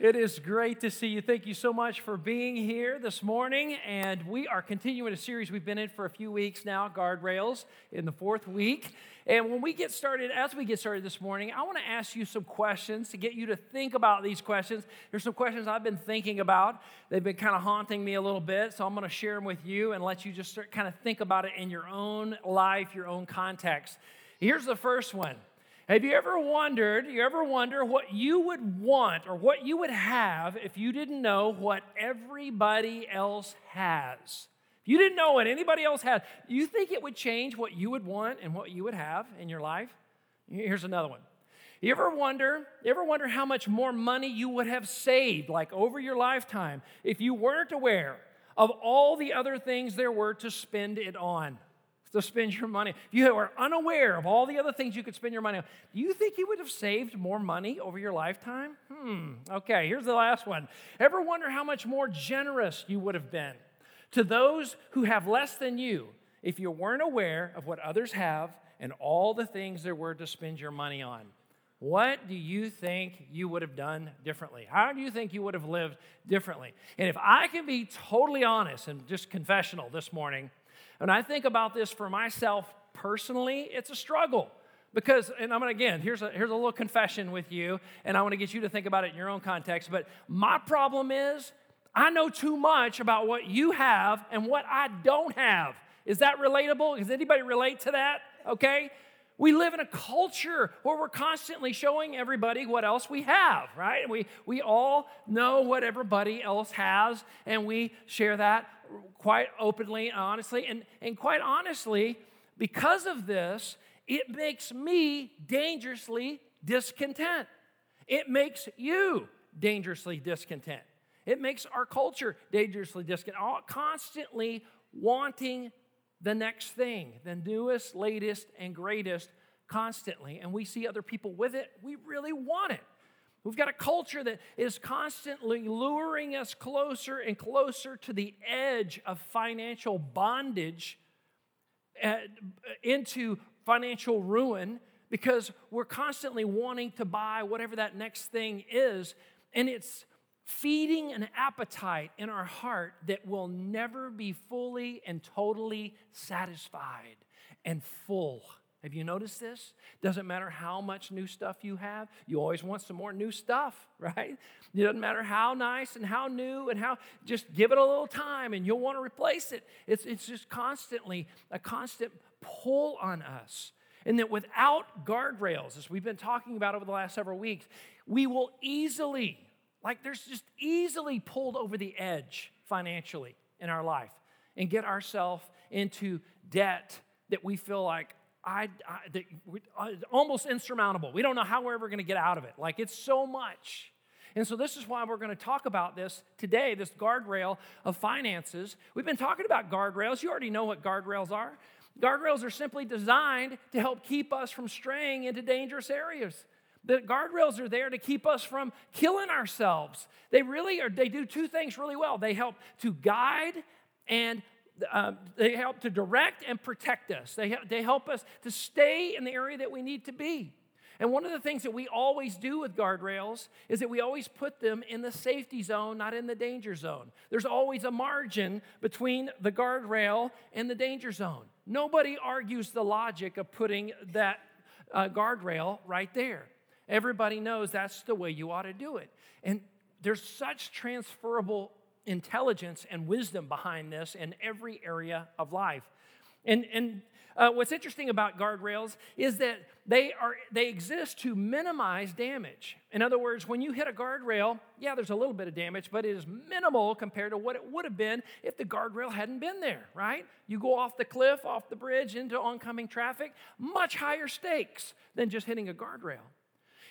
It is great to see you. Thank you so much for being here this morning. And we are continuing a series we've been in for a few weeks now, Guardrails, in the fourth week. And when we get started, as we get started this morning, I want to ask you some questions to get you to think about these questions. There's some questions I've been thinking about. They've been kind of haunting me a little bit. So I'm going to share them with you and let you just start kind of think about it in your own life, your own context. Here's the first one have you ever wondered, you ever wonder what you would want or what you would have if you didn't know what everybody else has? If you didn't know what anybody else has, do you think it would change what you would want and what you would have in your life? Here's another one. You ever wonder, you ever wonder how much more money you would have saved, like over your lifetime, if you weren't aware of all the other things there were to spend it on? To spend your money. If you were unaware of all the other things you could spend your money on, do you think you would have saved more money over your lifetime? Hmm. Okay, here's the last one. Ever wonder how much more generous you would have been to those who have less than you if you weren't aware of what others have and all the things there were to spend your money on? What do you think you would have done differently? How do you think you would have lived differently? And if I can be totally honest and just confessional this morning, and I think about this for myself personally, it's a struggle. Because, and I'm gonna again, here's a, here's a little confession with you, and I wanna get you to think about it in your own context. But my problem is, I know too much about what you have and what I don't have. Is that relatable? Does anybody relate to that? Okay? We live in a culture where we're constantly showing everybody what else we have, right? We, we all know what everybody else has, and we share that quite openly and honestly. And, and quite honestly, because of this, it makes me dangerously discontent. It makes you dangerously discontent. It makes our culture dangerously discontent, all, constantly wanting the next thing, the newest, latest, and greatest constantly. And we see other people with it, we really want it. We've got a culture that is constantly luring us closer and closer to the edge of financial bondage uh, into financial ruin because we're constantly wanting to buy whatever that next thing is. And it's feeding an appetite in our heart that will never be fully and totally satisfied and full. Have you noticed this? Doesn't matter how much new stuff you have, you always want some more new stuff, right? It doesn't matter how nice and how new and how, just give it a little time and you'll want to replace it. It's, it's just constantly a constant pull on us. And that without guardrails, as we've been talking about over the last several weeks, we will easily, like there's just easily pulled over the edge financially in our life and get ourselves into debt that we feel like I, I the, uh, almost insurmountable. We don't know how we're ever going to get out of it. Like it's so much. And so, this is why we're going to talk about this today this guardrail of finances. We've been talking about guardrails. You already know what guardrails are. Guardrails are simply designed to help keep us from straying into dangerous areas. The guardrails are there to keep us from killing ourselves. They really are, they do two things really well. They help to guide and uh, they help to direct and protect us. They, they help us to stay in the area that we need to be. And one of the things that we always do with guardrails is that we always put them in the safety zone, not in the danger zone. There's always a margin between the guardrail and the danger zone. Nobody argues the logic of putting that uh, guardrail right there. Everybody knows that's the way you ought to do it. And there's such transferable intelligence and wisdom behind this in every area of life. And, and uh, what's interesting about guardrails is that they, are, they exist to minimize damage. In other words, when you hit a guardrail, yeah, there's a little bit of damage, but it is minimal compared to what it would have been if the guardrail hadn't been there, right? You go off the cliff, off the bridge, into oncoming traffic, much higher stakes than just hitting a guardrail.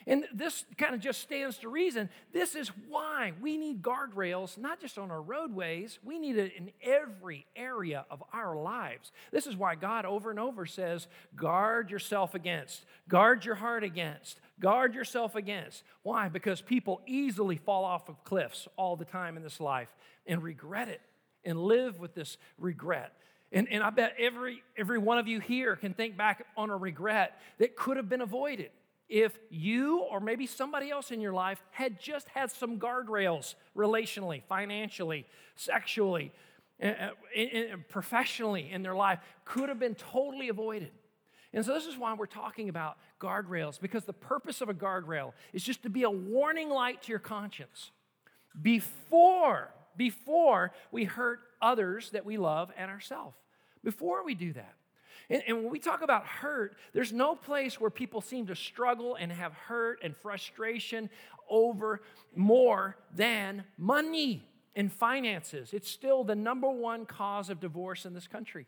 And this kind of just stands to reason. This is why we need guardrails, not just on our roadways, we need it in every area of our lives. This is why God over and over says, guard yourself against, guard your heart against, guard yourself against. Why? Because people easily fall off of cliffs all the time in this life and regret it and live with this regret. And, and I bet every, every one of you here can think back on a regret that could have been avoided if you or maybe somebody else in your life had just had some guardrails relationally, financially, sexually, uh, professionally in their life, could have been totally avoided. And so, this is why we're talking about guardrails, because the purpose of a guardrail is just to be a warning light to your conscience before, before we hurt others that we love and ourselves. Before we do that. And, and, when we talk about hurt, there's no place where people seem to struggle and have hurt and frustration over more than money and finances. It's still the number one cause of divorce in this country.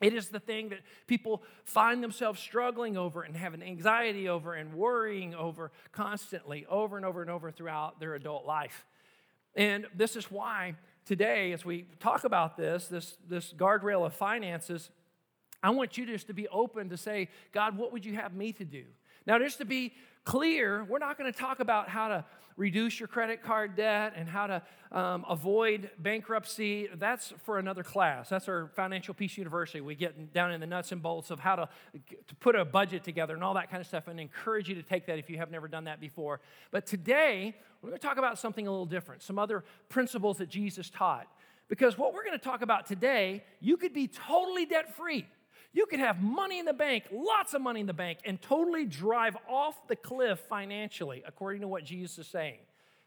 It is the thing that people find themselves struggling over and having anxiety over and worrying over constantly, over and over and over throughout their adult life. And this is why today, as we talk about this, this, this guardrail of finances, I want you just to be open to say, God, what would you have me to do? Now, just to be clear, we're not going to talk about how to reduce your credit card debt and how to um, avoid bankruptcy. That's for another class. That's our Financial Peace University. We get down in the nuts and bolts of how to, to put a budget together and all that kind of stuff, and encourage you to take that if you have never done that before. But today, we're going to talk about something a little different, some other principles that Jesus taught. Because what we're going to talk about today, you could be totally debt free. You could have money in the bank, lots of money in the bank, and totally drive off the cliff financially, according to what Jesus is saying.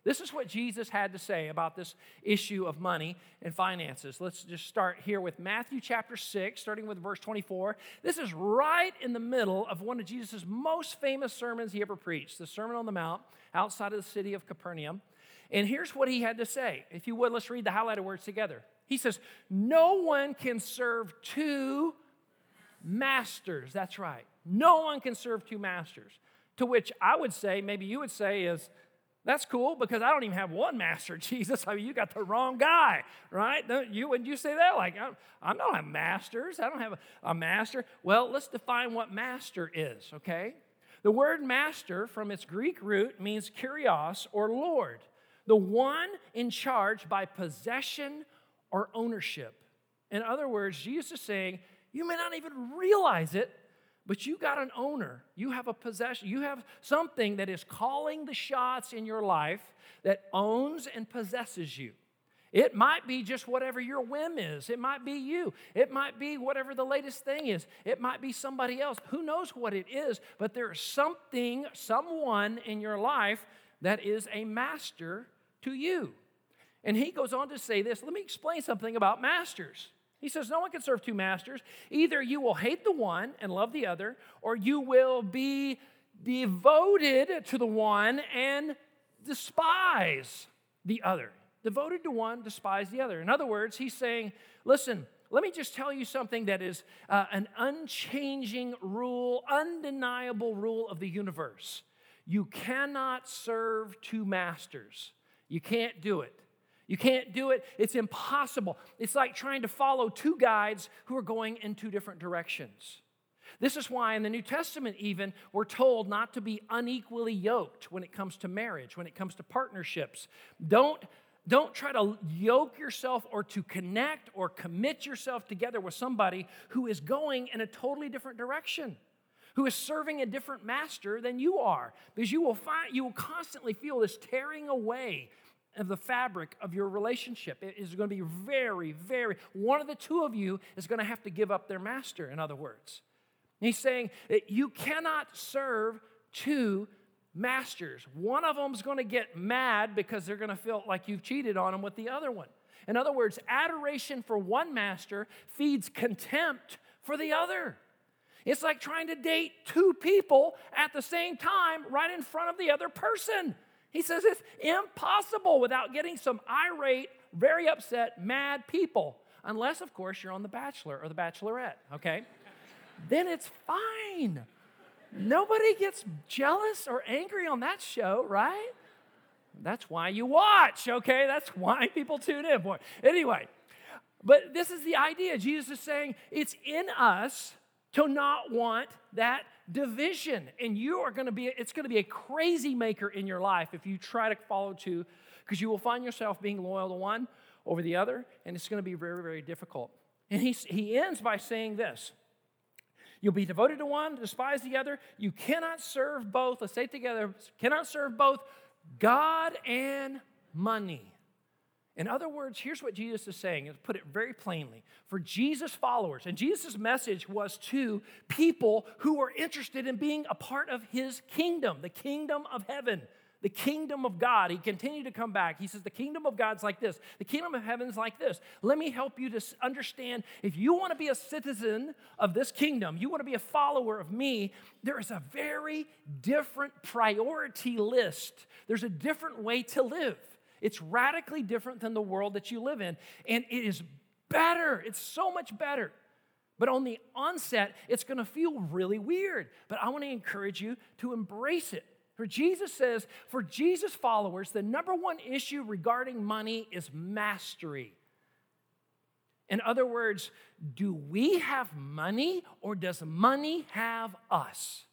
This is what Jesus had to say about this issue of money and finances. Let's just start here with Matthew chapter 6, starting with verse 24. This is right in the middle of one of Jesus' most famous sermons he ever preached, the Sermon on the Mount outside of the city of Capernaum. And here's what he had to say. If you would, let's read the highlighted words together. He says, No one can serve two masters. That's right. No one can serve two masters. To which I would say, maybe you would say, is that's cool because I don't even have one master, Jesus. I mean, you got the wrong guy, right? Don't you would you say that? Like, I, don't have masters. I don't have a, a master. Well, let's define what master is, okay? The word master, from its Greek root, means kurios or Lord, the one in charge by possession or ownership. In other words, Jesus is saying, you may not even realize it, but you got an owner. You have a possession. You have something that is calling the shots in your life that owns and possesses you. It might be just whatever your whim is. It might be you. It might be whatever the latest thing is. It might be somebody else. Who knows what it is, but there's something, someone in your life that is a master to you. And he goes on to say this. Let me explain something about masters. He says, No one can serve two masters. Either you will hate the one and love the other, or you will be devoted to the one and despise the other. Devoted to one, despise the other. In other words, he's saying, Listen, let me just tell you something that is uh, an unchanging rule, undeniable rule of the universe. You cannot serve two masters. You can't do it. You can't do it. It's impossible. It's like trying to follow two guides who are going in two different directions. This is why in the New Testament, even, we're told not to be unequally yoked when it comes to marriage, when it comes to partnerships. Don't, don't try to yoke yourself or to connect or commit yourself together with somebody who is going in a totally different direction who is serving a different master than you are because you will find you will constantly feel this tearing away of the fabric of your relationship. It is going to be very, very, one of the two of you is going to have to give up their master, in other words. he's saying that you cannot serve two masters. One of them is going to get mad because they're going to feel like you've cheated on them with the other one. In other words, adoration for one master feeds contempt for the other. It's like trying to date two people at the same time right in front of the other person. He says it's impossible without getting some irate, very upset, mad people. Unless, of course, you're on The Bachelor or The Bachelorette, okay? then it's fine. Nobody gets jealous or angry on that show, right? That's why you watch, okay? That's why people tune in. Anyway, but this is the idea. Jesus is saying it's in us to not want that division. And you are going to be, it's going to be a crazy maker in your life if you try to follow two, because you will find yourself being loyal to one over the other, and it's going to be very, very difficult. And he, he ends by saying this You'll be devoted to one, despise the other. You cannot serve both. Let's say it together cannot serve both God and money. In other words, here's what Jesus is saying, and put it very plainly. For Jesus' followers, and Jesus' message was to people who were interested in being a part of his kingdom, the kingdom of heaven the kingdom of God. He continued to come back. He says, The kingdom of God's like this. The kingdom of heaven's like this. Let me help you to understand if you want to be a citizen of this kingdom, you want to be a follower of me, there is a very different priority list. There's a different way to live. It's radically different than the world that you live in. And it is better. It's so much better. But on the onset, it's going to feel really weird. But I want to encourage you to embrace it. For Jesus says, for Jesus followers, the number one issue regarding money is mastery. In other words, do we have money or does money have us?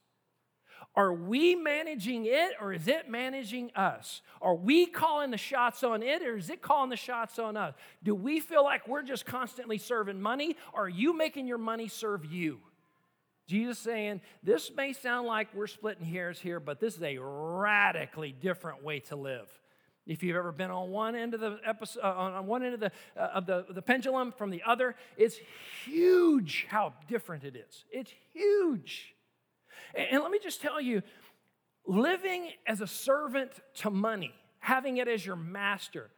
Are we managing it or is it managing us? Are we calling the shots on it or is it calling the shots on us? Do we feel like we're just constantly serving money or are you making your money serve you? Jesus saying, This may sound like we're splitting hairs here, but this is a radically different way to live. If you've ever been on one end of the episode, uh, on one end of the uh, of the, the pendulum from the other, it's huge how different it is. It's huge. And, let me just tell you, living as a servant to money, having it as your master,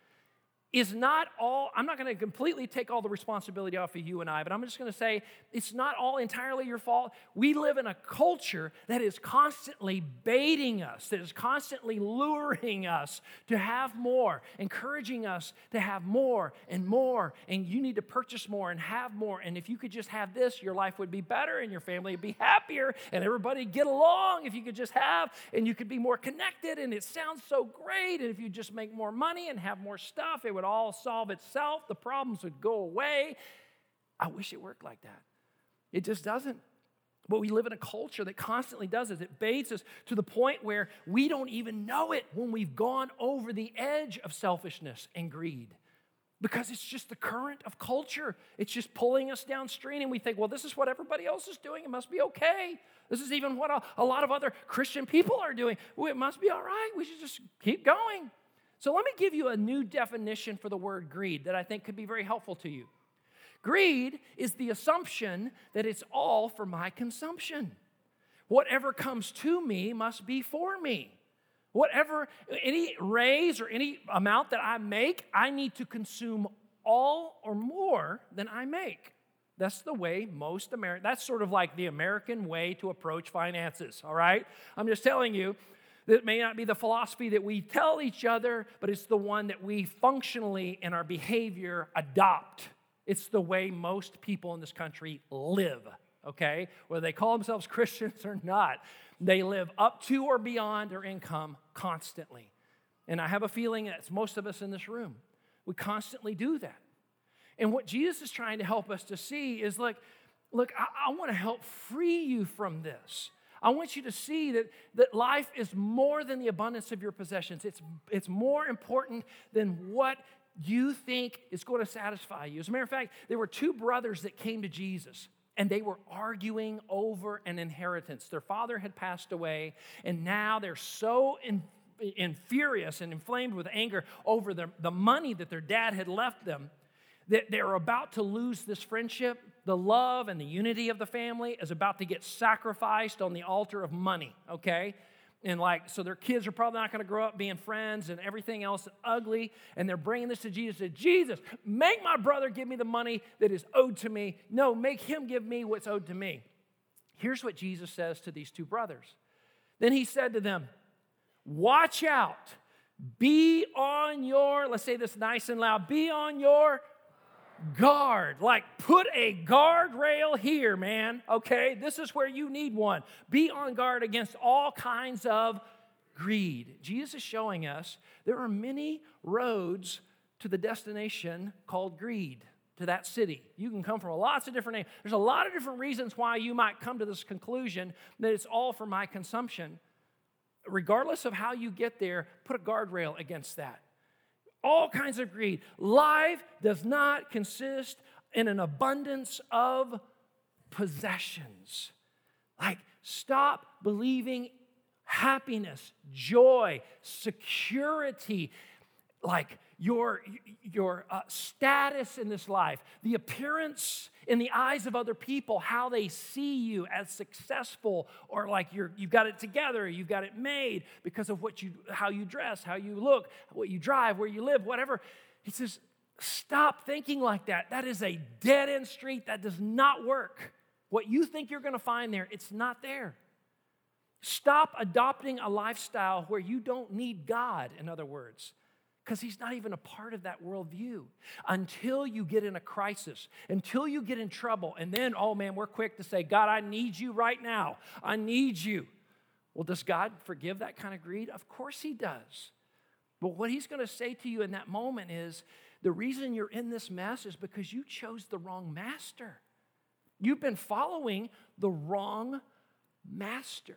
is not all, I'm not going to completely take all the responsibility off of you and I, but I'm just going to say it's not all entirely your fault. We live in a culture that is constantly baiting us, that is constantly luring us to have more, encouraging us to have more and more, and you need to purchase more and have more. And if you could just have this, your life would be better and your family would be happier and everybody get along if you could just have and you could be more connected and it sounds so great. And if you just make more money and have more stuff, it would all solve itself, the problems would go away. I wish it worked like that. It just doesn't. But we live in a culture that constantly does this. It baits us to the point where we don't even know it when we've gone over the edge of selfishness and greed. Because it's just the current of culture. It's just pulling us downstream, and we think, well, this is what everybody else is doing. It must be okay. This is even what a, a lot of other Christian people are doing. Well, it must be all right. We should just keep going. So let me give you a new definition for the word greed that I think could be very helpful to you. Greed is the assumption that it's all for my consumption. Whatever comes to me must be for me. Whatever, any raise or any amount that I make, I need to consume all or more than I make. That's the way most Americans, that's sort of like the American way to approach finances, all right? I'm just telling you, that may not be the philosophy that we tell each other, but it's the one that we functionally in our behavior adopt. It's the way most people in this country live, okay? Whether they call themselves Christians or not, they live up to or beyond their income constantly. And I have a feeling that's most of us in this room. We constantly do that. And what Jesus is trying to help us to see is like, look, I, I want to help free you from this. I want you to see that, that life is more than the abundance of your possessions. It's, it's more important than what you think is going to satisfy you. As a matter of fact, there were two brothers that came to Jesus and they were arguing over an inheritance. Their father had passed away, and now they're so in, in furious and inflamed with anger over the, the money that their dad had left them that they're about to lose this friendship. The love and the unity of the family is about to get sacrificed on the altar of money, okay? And like, so their kids are probably not to grow up being friends and everything else ugly. And they're bringing this to Jesus. Said, Jesus, make my brother give me the money that is owed to me. No, make him give me what's owed to me. Here's what Jesus says to these two brothers. Then he said to them, Watch out. Be on your, let's say this nice and loud, be on your guard. Like, put a guardrail here, man. Okay? This is where you need one. Be on guard against all kinds of greed. Jesus is showing us there are many roads to the destination called greed, to that city. You can come from lots of different names. There's a lot of different reasons why you might come to this conclusion that it's all for my consumption. Regardless of how you get there, put a guardrail against that all kinds of greed. Life does not consist in an abundance of possessions. Like, stop believing happiness, joy, security, like your, your uh, status in this life, the appearance in the eyes of other people, how they see you as successful or like you're, you've got it together, you've got it made because of what you, how you dress, how you look, what you drive, where you live, whatever. He says, stop thinking like that. That is a dead end street. That does not work. What you think you're going to find there, it's not there. Stop adopting a lifestyle where you don't need God, in other words because he's not even a part of that worldview until you get in a crisis, until you get in trouble. And then, oh man, we're quick to say, God, I need you right now. I need you. Well, does God forgive that kind of greed? Of course he does. But what he's going to say to you in that moment is the reason you're in this mess is because you chose the wrong master. You've been following the wrong master.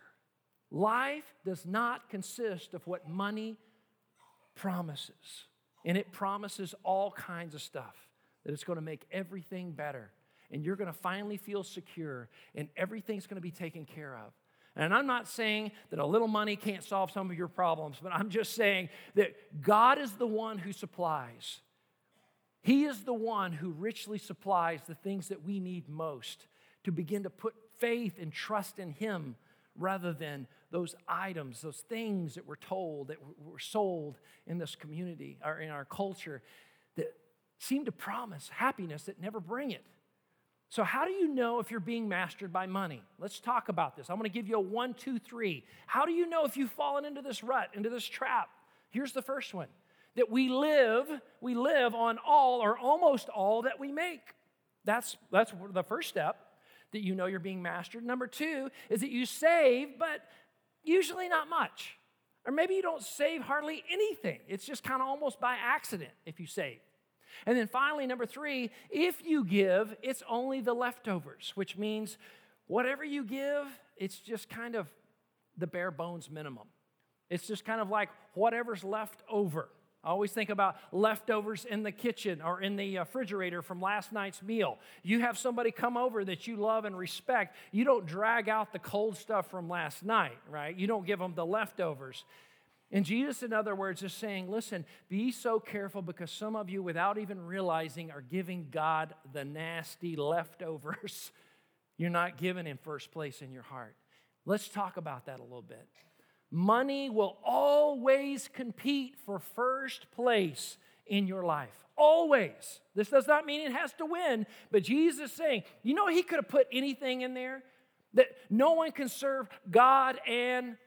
Life does not consist of what money promises. And it promises all kinds of stuff that it's going to make everything better. And you're going to finally feel secure, and everything's going to be taken care of. And I'm not saying that a little money can't solve some of your problems, but I'm just saying that God is the one who supplies. He is the one who richly supplies the things that we need most to begin to put faith and trust in Him rather than those items, those things that were told, that were sold in this community or in our culture that seem to promise happiness that never bring it. So, how do you know if you're being mastered by money? Let's talk about this. I'm to give you a one, two, three. How do you know if you've fallen into this rut, into this trap? Here's the first one that we live, we live on all or almost all that we make. That's, that's the first step that you know you're being mastered. Number two is that you save, but usually not much. Or maybe you don't save hardly anything. It's just kind of almost by accident if you save. And then finally, number three, if you give, it's only the leftovers, which means whatever you give, it's just kind of the bare bones minimum. It's just kind of like whatever's left over. I always think about leftovers in the kitchen or in the uh, refrigerator from last night's meal. You have somebody come over that you love and respect. You don't drag out the cold stuff from last night, right? You don't give them the leftovers. And Jesus, in other words, is saying, listen, be so careful because some of you, without even realizing, are giving God the nasty leftovers. You're not giving Him first place in your heart. Let's talk about that a little bit. Money will always compete for first place in your life. Always. This does not mean it has to win, but Jesus is saying, you know, he could have put anything in there that no one can serve God and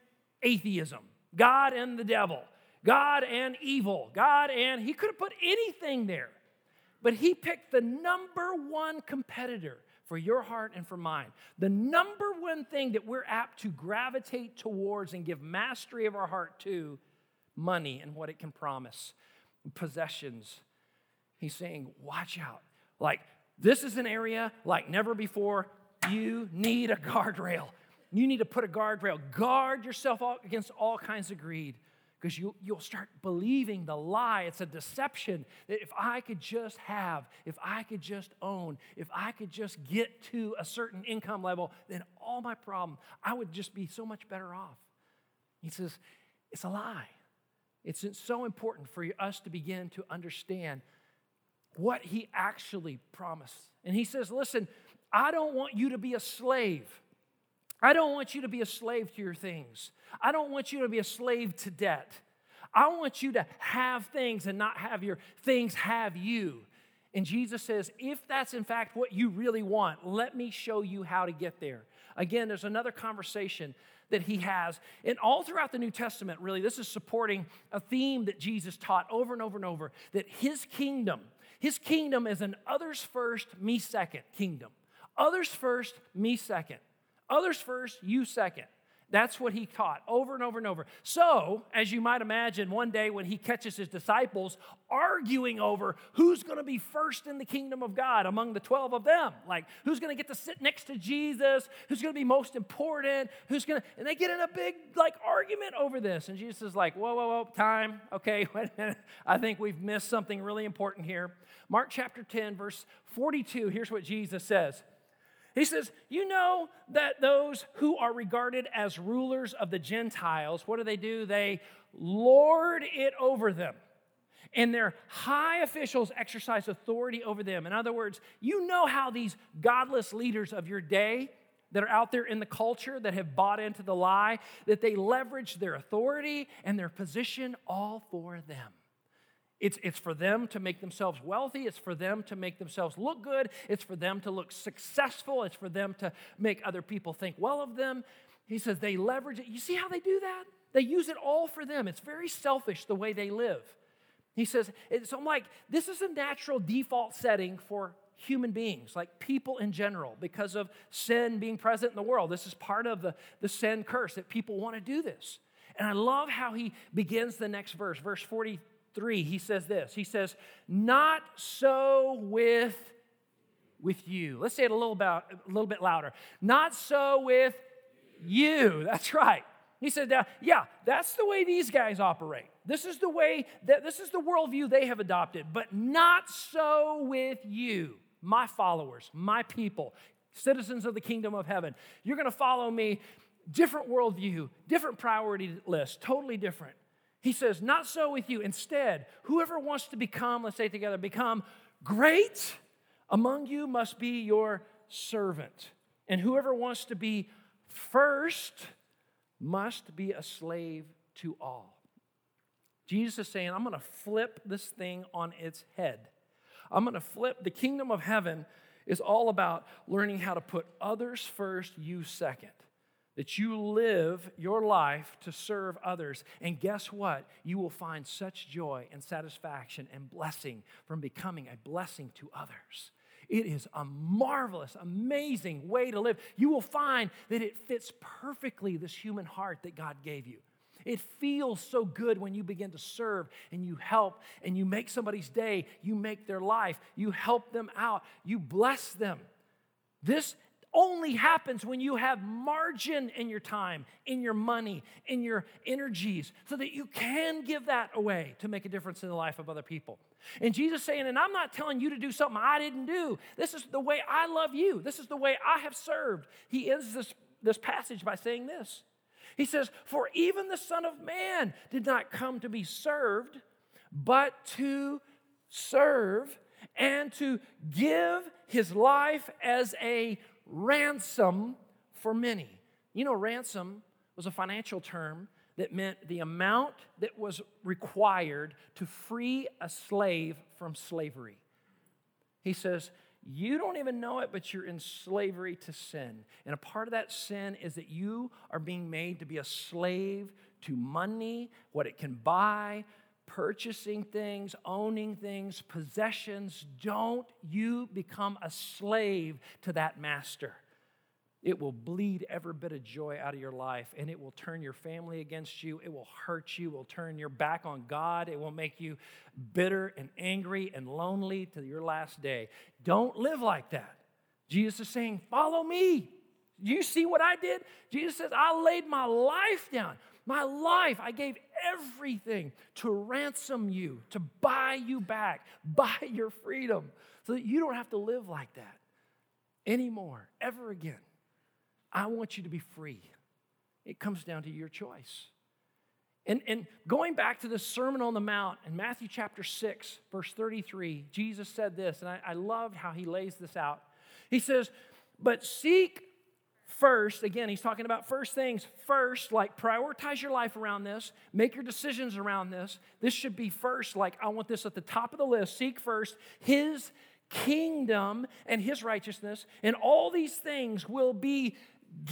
atheism, God and the devil, God and evil, God and he could have put anything there. But he picked the number one competitor for your heart and for mine. The number one thing that we're apt to gravitate towards and give mastery of our heart to money and what it can promise, possessions. He's saying, watch out. Like, this is an area like never before. You need a guardrail. You need to put a guardrail. Guard yourself against all kinds of greed because you, you'll start believing the lie. It's a deception that if I could just have, if I could just own, if I could just get to a certain income level, then all my problem, I would just be so much better off. He says, it's a lie. It's so important for us to begin to understand what he actually promised. And he says, listen, I don't want you to be a slave. I don't want you to be a slave to your things. I don't want you to be a slave to debt. I want you to have things and not have your things have you. And Jesus says, if that's in fact what you really want, let me show you how to get there. Again, there's another conversation that he has. And all throughout the New Testament, really, this is supporting a theme that Jesus taught over and over and over that his kingdom, His kingdom is an others first, me second kingdom. Others first, me second. Others first, you second. That's what he taught over and over and over. So, as you might imagine, one day when he catches his disciples arguing over who's going to be first in the kingdom of God among the 12 of them, like who's going to get to sit next to Jesus, who's going to be most important, who's going to, and they get in a big like argument over this. And Jesus is like, whoa, whoa, whoa, time. Okay. I think we've missed something really important here. Mark chapter 10, verse 42, here's what Jesus says. He says, You know that those who are regarded as rulers of the Gentiles, what do they do? They lord it over them. And their high officials exercise authority over them. In other words, you know how these godless leaders of your day that are out there in the culture that have bought into the lie, that they leverage their authority and their position all for them. It's, it's for them to make themselves wealthy. It's for them to make themselves look good. It's for them to look successful. It's for them to make other people think well of them. He says they leverage it. You see how they do that? They use it all for them. It's very selfish the way they live. He says, so I'm like, this is a natural default setting for human beings, like people in general, because of sin being present in the world. This is part of the, the sin curse that people want to do this. And I love how he begins the next verse, verse 40, 3, he says this. He says, Not so with, with you. Let's say it a little, about, a little bit louder. Not so with you. That's right. He said, Yeah, that's the way these guys operate. This is the way that this is the worldview they have adopted, but not so with you, my followers, my people, citizens of the kingdom of heaven. You're going to follow me, different worldview, different priority list, totally different. He says, Not so with you. Instead, whoever wants to become, let's say together, become great among you must be your servant. And whoever wants to be first must be a slave to all. Jesus is saying, I'm going to flip this thing on its head. I'm going to flip the kingdom of heaven is all about learning how to put others first, you second that you live your life to serve others. And guess what? You will find such joy and satisfaction and blessing from becoming a blessing to others. It is a marvelous, amazing way to live. You will find that it fits perfectly this human heart that God gave you. It feels so good when you begin to serve and you help and you make somebody's day, you make their life, you help them out, you bless them. This only happens when you have margin in your time, in your money, in your energies, so that you can give that away to make a difference in the life of other people. And Jesus saying, and I'm not telling you to do something I didn't do. This is the way I love you. This is the way I have served. He ends this, this passage by saying this. He says, For even the Son of Man did not come to be served, but to serve and to give his life as a ransom for many. You know, ransom was a financial term that meant the amount that was required to free a slave from slavery. He says, You don't even know it, but you're in slavery to sin. And a part of that sin is that you are being made to be a slave to money, what it can buy, purchasing things, owning things, possessions. Don't you become a slave to that master. It will bleed every bit of joy out of your life and it will turn your family against you. It will hurt you. It will turn your back on God. It will make you bitter and angry and lonely to your last day. Don't live like that. Jesus is saying, Follow me. You see what I did? Jesus says, I laid my life down. My life, I gave everything to ransom you, to buy you back, buy your freedom, so that you don't have to live like that anymore, ever again. I want you to be free. It comes down to your choice. And, and going back to the Sermon on the Mount in Matthew chapter 6, verse 33, Jesus said this, and I, I loved how he lays this out. He says, But seek first, again, he's talking about first things first, like prioritize your life around this, make your decisions around this. This should be first, like I want this at the top of the list. Seek first his kingdom and his righteousness, and all these things will be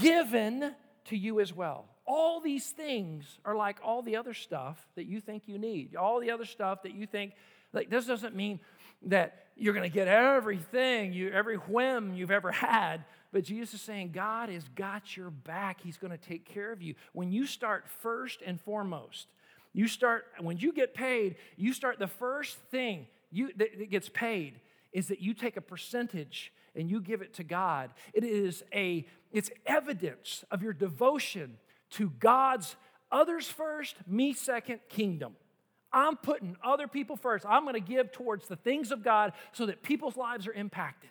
given to you as well. All these things are like all the other stuff that you think you need, all the other stuff that you think, like, this doesn't mean that you're going to get everything, you, every whim you've ever had. But Jesus is saying, God has got your back. He's going to take care of you. When you start first and foremost, you start, when you get paid, you start the first thing you, that, that gets paid is that you take a percentage and you give it to God. It is a, it's evidence of your devotion to God's others first, me second kingdom. I'm putting other people first. I'm going to give towards the things of God so that people's lives are impacted.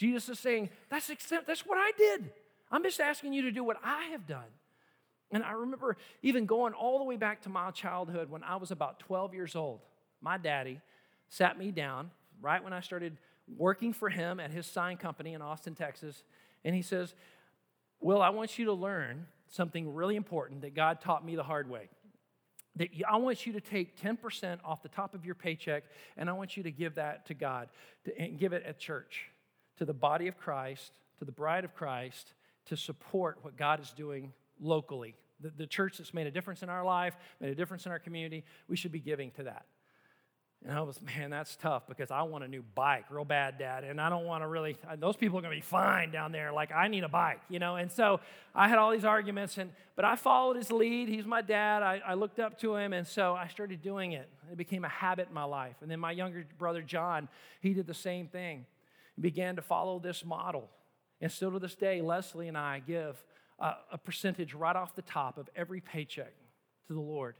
Jesus is saying, that's, that's what I did. I'm just asking you to do what I have done. And I remember even going all the way back to my childhood when I was about 12 years old. My daddy sat me down right when I started working for him at his sign company in Austin, Texas. And he says, Will, I want you to learn something really important that God taught me the hard way. That I want you to take 10% off the top of your paycheck and I want you to give that to God and give it at church to the body of Christ, to the bride of Christ, to support what God is doing locally. The, the church that's made a difference in our life, made a difference in our community, we should be giving to that. And I was, man, that's tough because I want a new bike real bad, Dad. And I don't want to really, those people are going to be fine down there. Like, I need a bike, you know? And so I had all these arguments, and but I followed his lead. He's my dad. I, I looked up to him, and so I started doing it. It became a habit in my life. And then my younger brother, John, he did the same thing. Began to follow this model. And still to this day, Leslie and I give a, a percentage right off the top of every paycheck to the Lord.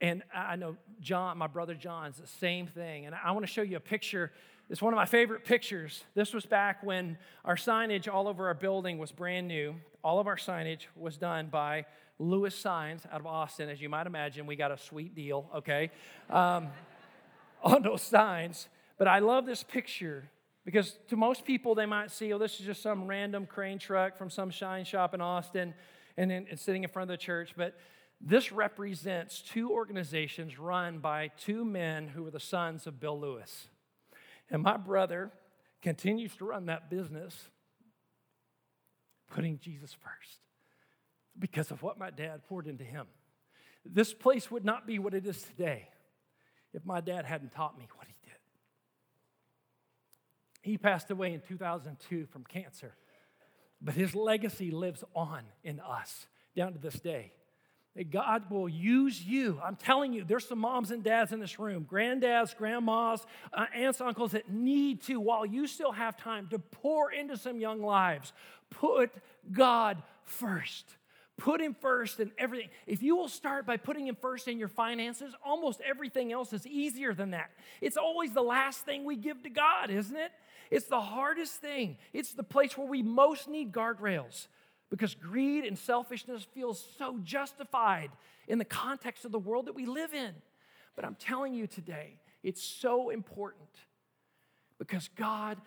And I know John, my brother John's the same thing. And I want to show you a picture. It's one of my favorite pictures. This was back when our signage all over our building was brand new. All of our signage was done by Lewis Signs out of Austin. As you might imagine, we got a sweet deal, okay, um, on those signs. But I love this picture because to most people, they might see, oh, this is just some random crane truck from some shine shop in Austin and then it's sitting in front of the church. But this represents two organizations run by two men who were the sons of Bill Lewis. And my brother continues to run that business, putting Jesus first because of what my dad poured into him. This place would not be what it is today if my dad hadn't taught me what he. He passed away in 2002 from cancer, but his legacy lives on in us down to this day God will use you. I'm telling you, there's some moms and dads in this room, granddads, grandmas, uh, aunts, uncles that need to, while you still have time, to pour into some young lives. Put God first. Put Him first in everything. If you will start by putting Him first in your finances, almost everything else is easier than that. It's always the last thing we give to God, isn't it? It's the hardest thing. It's the place where we most need guardrails because greed and selfishness feels so justified in the context of the world that we live in. But I'm telling you today, it's so important because God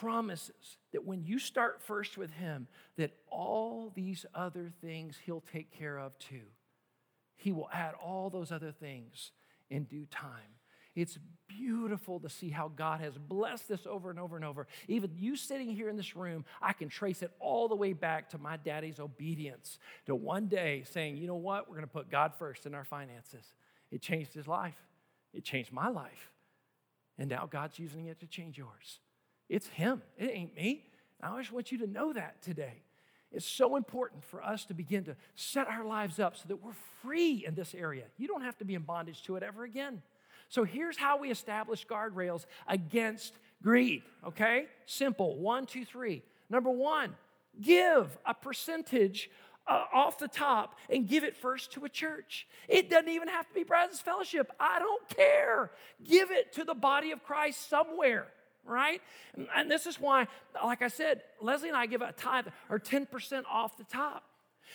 promises that when you start first with him that all these other things he'll take care of too. He will add all those other things in due time. It's beautiful to see how God has blessed this over and over and over. Even you sitting here in this room, I can trace it all the way back to my daddy's obedience to one day saying, you know what, we're going to put God first in our finances. It changed his life, it changed my life. And now God's using it to change yours. It's him, it ain't me. I just want you to know that today. It's so important for us to begin to set our lives up so that we're free in this area. You don't have to be in bondage to it ever again. So here's how we establish guardrails against greed, okay? Simple one, two, three. Number one, give a percentage uh, off the top and give it first to a church. It doesn't even have to be Brazos Fellowship. I don't care. Give it to the body of Christ somewhere, right? And, and this is why, like I said, Leslie and I give a tithe or 10% off the top.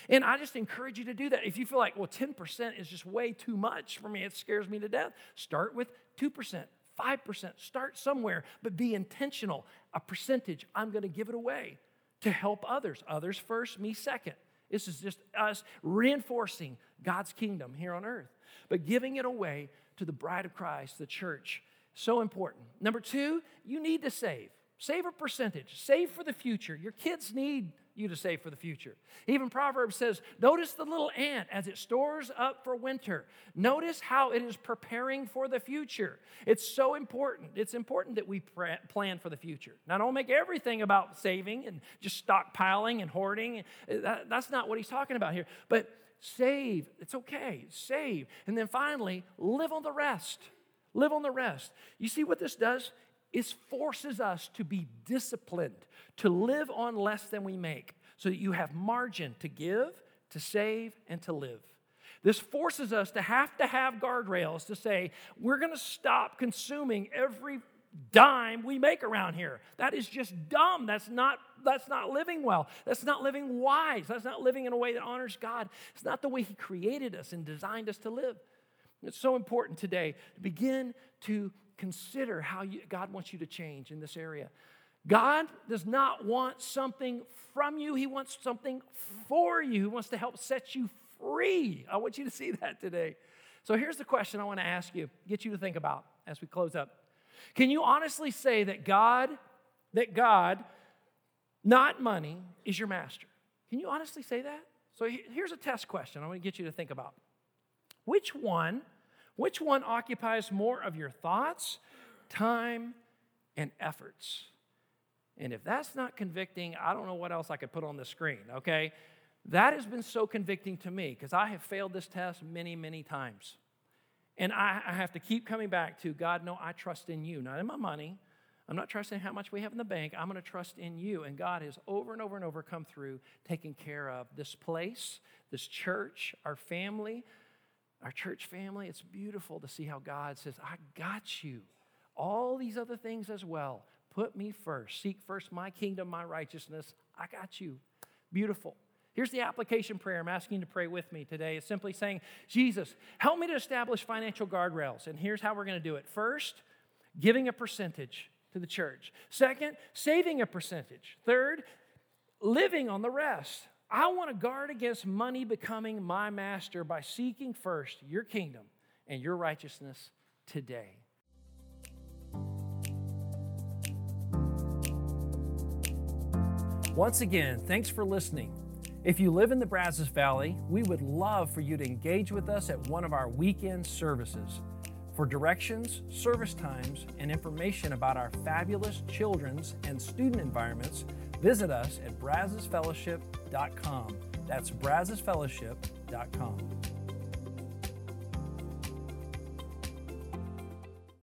And I just encourage you to do that. If you feel like, well, 10% is just way too much for me, it scares me to death, start with 2%, 5%. Start somewhere, but be intentional. A percentage, I'm going to give it away to help others. Others first, me second. This is just us reinforcing God's kingdom here on earth, but giving it away to the bride of Christ, the church. So important. Number two, you need to save. Save a percentage. Save for the future. Your kids need you to save for the future. Even Proverbs says, Notice the little ant as it stores up for winter. Notice how it is preparing for the future. It's so important. It's important that we plan for the future. Now, don't make everything about saving and just stockpiling and hoarding. That's not what he's talking about here. But save, it's okay, save. And then finally, live on the rest. Live on the rest. You see what this does? It forces us to be disciplined, to live on less than we make, so that you have margin to give, to save, and to live. This forces us to have to have guardrails to say, we're going to stop consuming every dime we make around here. That is just dumb. That's not that's not living well. That's not living wise. That's not living in a way that honors God. It's not the way he created us and designed us to live. It's so important today to begin to consider how you, God wants you to change in this area. God does not want something from you, He wants something for you. He wants to help set you free. I want you to see that today. So here's the question I want to ask you, get you to think about as we close up. Can you honestly say that God, that God, not money, is your master? Can you honestly say that? So here's a test question I want to get you to think about. Which one which one occupies more of your thoughts, time, and efforts? And if that's not convicting, I don't know what else I could put on the screen, okay? That has been so convicting to me because I have failed this test many, many times. And I, have to keep coming back to God, no, I trust in you, not in my money. I'm not trusting how much we have in the bank. I'm going to trust in you. And God has over and over and over come through, taking care of this place, this church, our family, our church family, it's beautiful to see how God says, I got you. All these other things as well. Put me first. Seek first my kingdom, my righteousness. I got you. Beautiful. Here's the application prayer I'm asking you to pray with me today. It's simply saying, Jesus, help me to establish financial guardrails. And here's how we're going to do it. First, giving a percentage to the church. Second, saving a percentage. Third, living on the rest. I want to guard against money becoming my master by seeking first your kingdom and your righteousness today. Once again, thanks for listening. If you live in the Brazos Valley, we would love for you to engage with us at one of our weekend services. For directions, service times, and information about our fabulous children's and student environments, visit us at brazosfellowship.com. That's brazosfellowship.com.